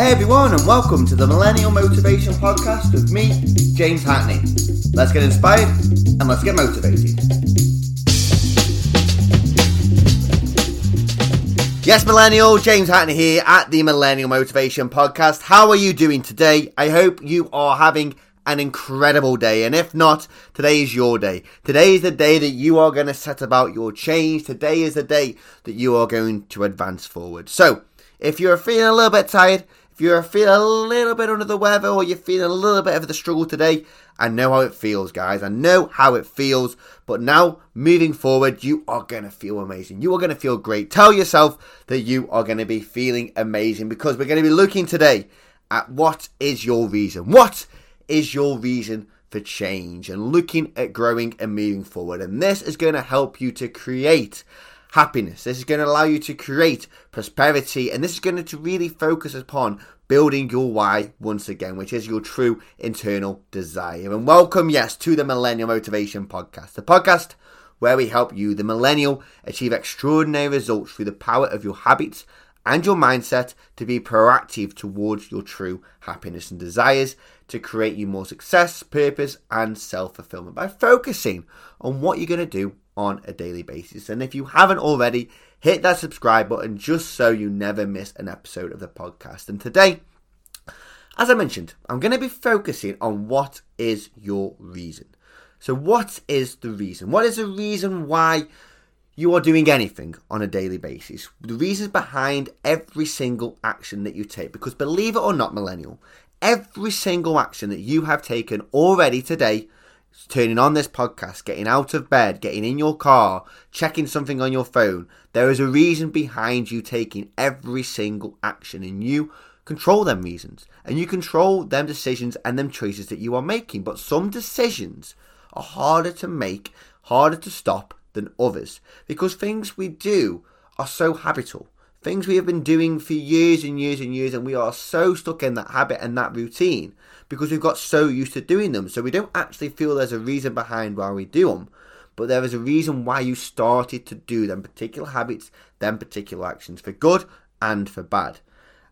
Hey everyone, and welcome to the Millennial Motivation Podcast with me, James Hackney. Let's get inspired and let's get motivated. Yes, Millennial, James Hackney here at the Millennial Motivation Podcast. How are you doing today? I hope you are having an incredible day. And if not, today is your day. Today is the day that you are going to set about your change. Today is the day that you are going to advance forward. So, if you're feeling a little bit tired, if you're feeling a little bit under the weather, or you're feeling a little bit of the struggle today, I know how it feels, guys. I know how it feels. But now, moving forward, you are going to feel amazing. You are going to feel great. Tell yourself that you are going to be feeling amazing because we're going to be looking today at what is your reason. What is your reason for change and looking at growing and moving forward. And this is going to help you to create happiness. This is going to allow you to create prosperity. And this is going to really focus upon building your why once again, which is your true internal desire. And welcome, yes, to the Millennial Motivation Podcast, the podcast where we help you, the millennial, achieve extraordinary results through the power of your habits and your mindset to be proactive towards your true happiness and desires to create you more success, purpose, and self fulfillment by focusing on what you're going to do on a daily basis. And if you haven't already, hit that subscribe button just so you never miss an episode of the podcast. And today, as I mentioned, I'm going to be focusing on what is your reason. So, what is the reason? What is the reason why you are doing anything on a daily basis? The reasons behind every single action that you take. Because believe it or not, millennial, every single action that you have taken already today turning on this podcast, getting out of bed, getting in your car, checking something on your phone, there is a reason behind you taking every single action and you control them reasons and you control them decisions and them choices that you are making. But some decisions are harder to make, harder to stop than others because things we do are so habitual things we have been doing for years and years and years, and we are so stuck in that habit and that routine because we've got so used to doing them. So we don't actually feel there's a reason behind why we do them, but there is a reason why you started to do them particular habits, them particular actions for good and for bad.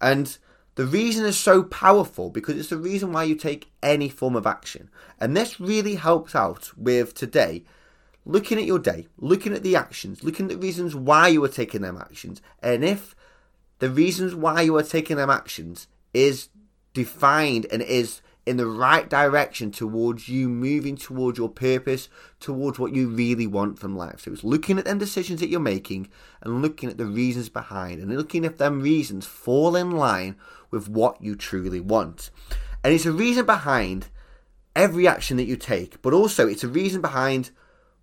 And the reason is so powerful because it's the reason why you take any form of action. And this really helps out with today looking at your day, looking at the actions, looking at the reasons why you are taking them actions, and if the reasons why you are taking them actions is defined and is in the right direction towards you moving towards your purpose, towards what you really want from life. So it's looking at them decisions that you're making and looking at the reasons behind and looking if them reasons fall in line with what you truly want. And it's a reason behind every action that you take, but also it's a reason behind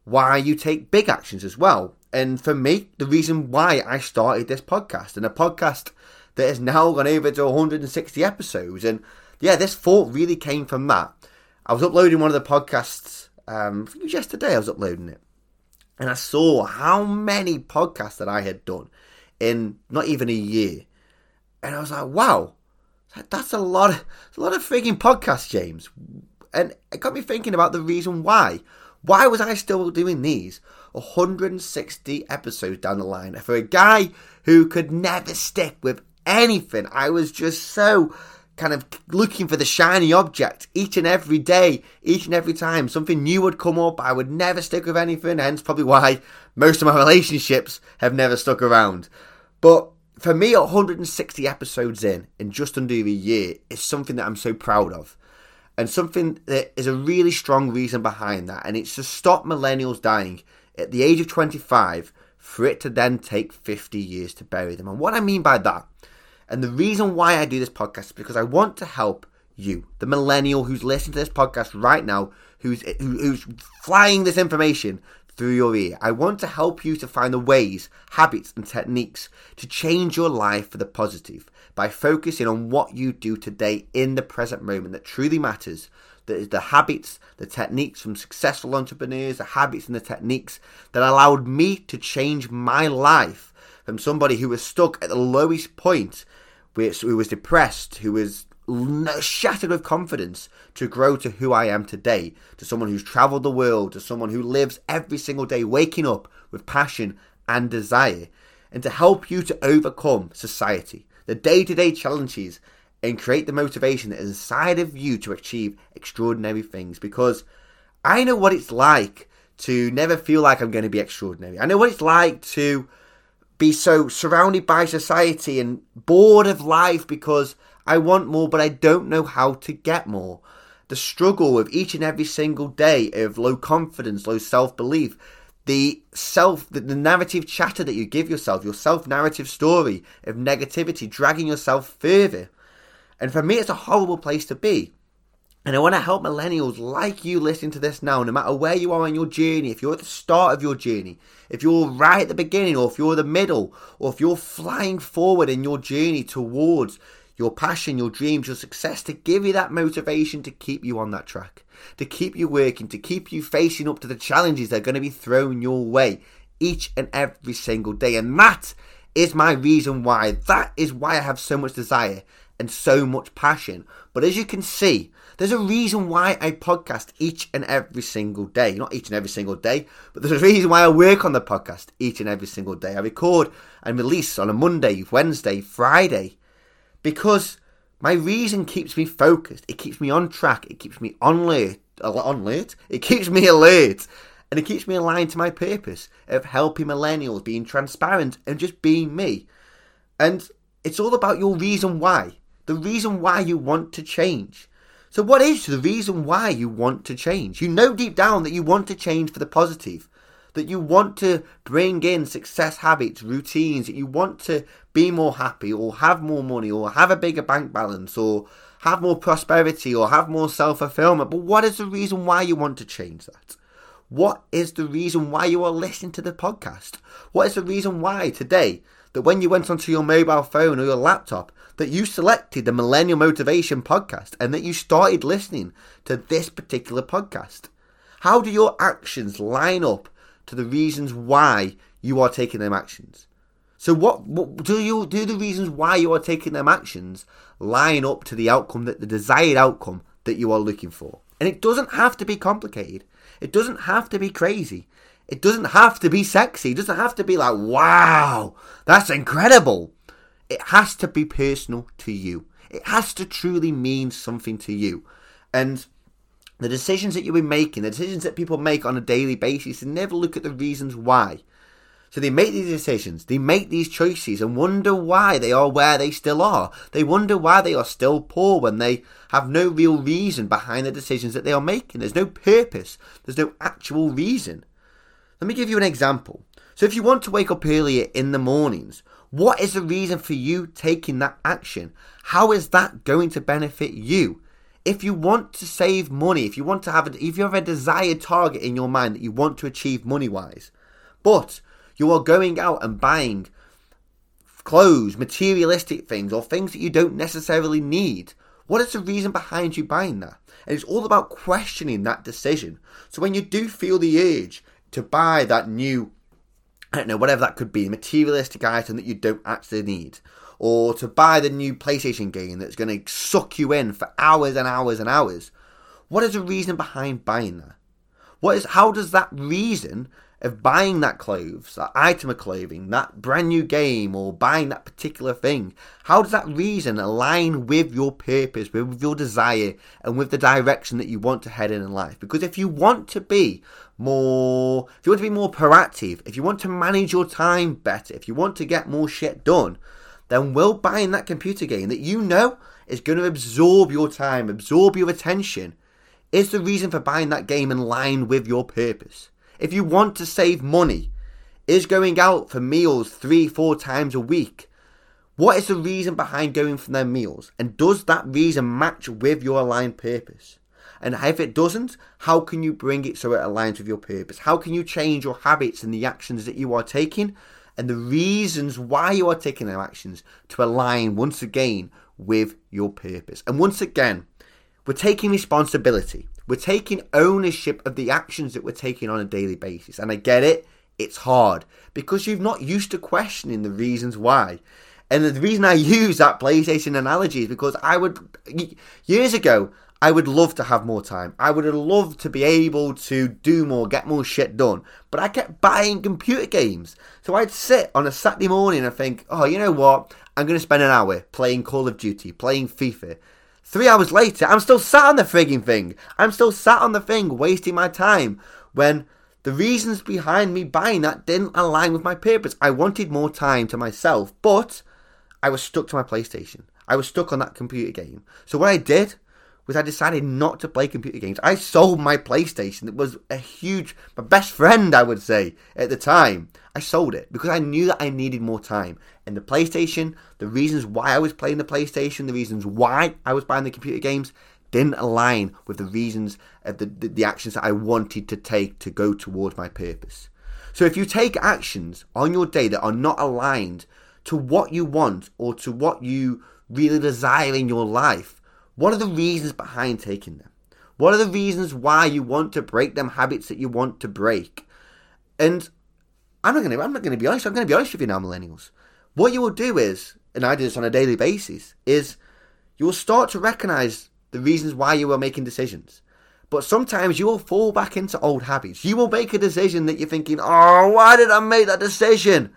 why you take big actions as well. And for me, the reason why I started this podcast and a podcast that has now gone over to 160 episodes. And yeah, this thought really came from that. I was uploading one of the podcasts, um, yesterday I was uploading it. And I saw how many podcasts that I had done in not even a year. And I was like, wow, that's a lot of, a lot of freaking podcasts, James. And it got me thinking about the reason why. Why was I still doing these 160 episodes down the line for a guy who could never stick with anything? I was just so kind of looking for the shiny object each and every day, each and every time. Something new would come up. I would never stick with anything, hence probably why most of my relationships have never stuck around. But for me, 160 episodes in, in just under a year, is something that I'm so proud of and something that is a really strong reason behind that, and it's to stop millennials dying at the age of 25 for it to then take 50 years to bury them. And what I mean by that, and the reason why I do this podcast is because I want to help you, the millennial who's listening to this podcast right now, who's who's flying this information through your ear. I want to help you to find the ways, habits, and techniques to change your life for the positive by focusing on what you do today in the present moment that truly matters. That is the habits, the techniques from successful entrepreneurs, the habits and the techniques that allowed me to change my life from somebody who was stuck at the lowest point, who was depressed, who was shattered with confidence to grow to who I am today, to someone who's traveled the world, to someone who lives every single day waking up with passion and desire, and to help you to overcome society, the day to day challenges, and create the motivation that is inside of you to achieve extraordinary things because I know what it's like to never feel like I'm going to be extraordinary. I know what it's like to be so surrounded by society and bored of life because I want more, but I don't know how to get more. The struggle of each and every single day of low confidence, low self belief, the self, the, the narrative chatter that you give yourself, your self narrative story of negativity, dragging yourself further. And for me, it's a horrible place to be. And I want to help millennials like you listening to this now, no matter where you are in your journey, if you're at the start of your journey, if you're right at the beginning, or if you're the middle, or if you're flying forward in your journey towards your passion, your dreams, your success, to give you that motivation to keep you on that track, to keep you working, to keep you facing up to the challenges that are going to be thrown your way each and every single day. And that is my reason why. That is why I have so much desire and so much passion. But as you can see, there's a reason why I podcast each and every single day. Not each and every single day, but there's a reason why I work on the podcast each and every single day. I record and release on a Monday, Wednesday, Friday, because my reason keeps me focused. It keeps me on track. It keeps me on late. On alert. It keeps me alert. And it keeps me aligned to my purpose of helping millennials, being transparent, and just being me. And it's all about your reason why. The reason why you want to change. So, what is the reason why you want to change? You know deep down that you want to change for the positive, that you want to bring in success habits, routines, that you want to be more happy or have more money or have a bigger bank balance or have more prosperity or have more self fulfillment. But what is the reason why you want to change that? What is the reason why you are listening to the podcast? What is the reason why today that when you went onto your mobile phone or your laptop, that you selected the Millennial Motivation podcast and that you started listening to this particular podcast? How do your actions line up to the reasons why you are taking them actions? So what, what do you do the reasons why you are taking them actions line up to the outcome that the desired outcome that you are looking for? And it doesn't have to be complicated. It doesn't have to be crazy. It doesn't have to be sexy. It doesn't have to be like, wow, that's incredible. It has to be personal to you. It has to truly mean something to you. And the decisions that you've been making, the decisions that people make on a daily basis, they never look at the reasons why. So they make these decisions, they make these choices and wonder why they are where they still are. They wonder why they are still poor when they have no real reason behind the decisions that they are making. There's no purpose, there's no actual reason. Let me give you an example. So, if you want to wake up earlier in the mornings, what is the reason for you taking that action? How is that going to benefit you? If you want to save money, if you want to have a, if you have a desired target in your mind that you want to achieve money wise, but you are going out and buying clothes, materialistic things, or things that you don't necessarily need, what is the reason behind you buying that? And it's all about questioning that decision. So when you do feel the urge to buy that new, I don't know, whatever that could be, materialistic item that you don't actually need, or to buy the new PlayStation game that's going to suck you in for hours and hours and hours. What is the reason behind buying that? What is how does that reason of buying that clothes, that item of clothing, that brand new game, or buying that particular thing, how does that reason align with your purpose, with your desire, and with the direction that you want to head in in life? Because if you want to be more, if you want to be more proactive, if you want to manage your time better, if you want to get more shit done, then will buying that computer game that you know is going to absorb your time, absorb your attention, is the reason for buying that game in line with your purpose. If you want to save money, is going out for meals three, four times a week. What is the reason behind going for their meals? And does that reason match with your aligned purpose? And if it doesn't, how can you bring it so it aligns with your purpose? How can you change your habits and the actions that you are taking and the reasons why you are taking their actions to align once again with your purpose? And once again, we're taking responsibility. We're taking ownership of the actions that we're taking on a daily basis. And I get it, it's hard because you've not used to questioning the reasons why. And the reason I use that PlayStation analogy is because I would, years ago, I would love to have more time. I would loved to be able to do more, get more shit done. But I kept buying computer games. So I'd sit on a Saturday morning and think, oh, you know what? I'm going to spend an hour playing Call of Duty, playing FIFA. Three hours later, I'm still sat on the frigging thing. I'm still sat on the thing, wasting my time when the reasons behind me buying that didn't align with my purpose. I wanted more time to myself, but I was stuck to my PlayStation. I was stuck on that computer game. So what I did was I decided not to play computer games. I sold my PlayStation. It was a huge, my best friend, I would say, at the time. I sold it because I knew that I needed more time. And the PlayStation, the reasons why I was playing the PlayStation, the reasons why I was buying the computer games, didn't align with the reasons of the, the, the actions that I wanted to take to go towards my purpose. So if you take actions on your day that are not aligned to what you want or to what you really desire in your life, what are the reasons behind taking them? What are the reasons why you want to break them habits that you want to break? And I'm not gonna I'm not gonna be honest, I'm gonna be honest with you now, millennials. What you will do is, and I do this on a daily basis, is you will start to recognize the reasons why you are making decisions. But sometimes you will fall back into old habits. You will make a decision that you're thinking, oh, why did I make that decision?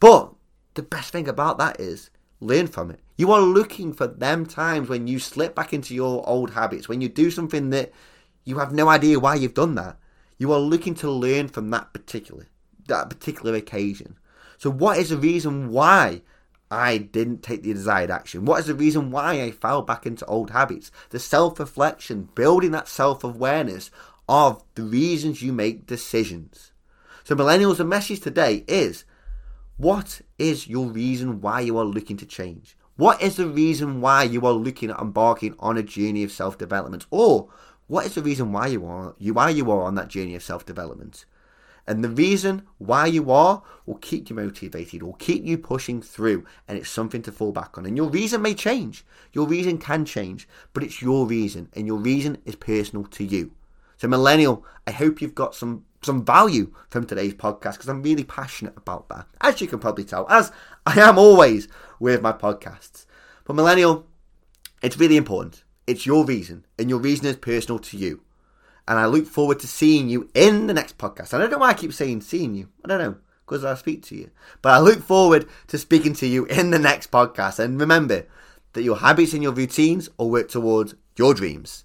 But the best thing about that is learn from it. You are looking for them times when you slip back into your old habits, when you do something that you have no idea why you've done that. You are looking to learn from that particular that particular occasion. So what is the reason why I didn't take the desired action? What is the reason why I fell back into old habits? The self reflection, building that self awareness of the reasons you make decisions. So, millennials, the message today is what is your reason why you are looking to change? What is the reason why you are looking at embarking on a journey of self development? Or what is the reason why you are you why you are on that journey of self development? And the reason why you are will keep you motivated, will keep you pushing through, and it's something to fall back on. And your reason may change. Your reason can change, but it's your reason, and your reason is personal to you. So, millennial, I hope you've got some some value from today's podcast because I'm really passionate about that, as you can probably tell, as I am always with my podcasts. But millennial, it's really important. It's your reason, and your reason is personal to you and I look forward to seeing you in the next podcast. I don't know why I keep saying seeing you. I don't know because I speak to you, but I look forward to speaking to you in the next podcast. And remember that your habits and your routines all work towards your dreams.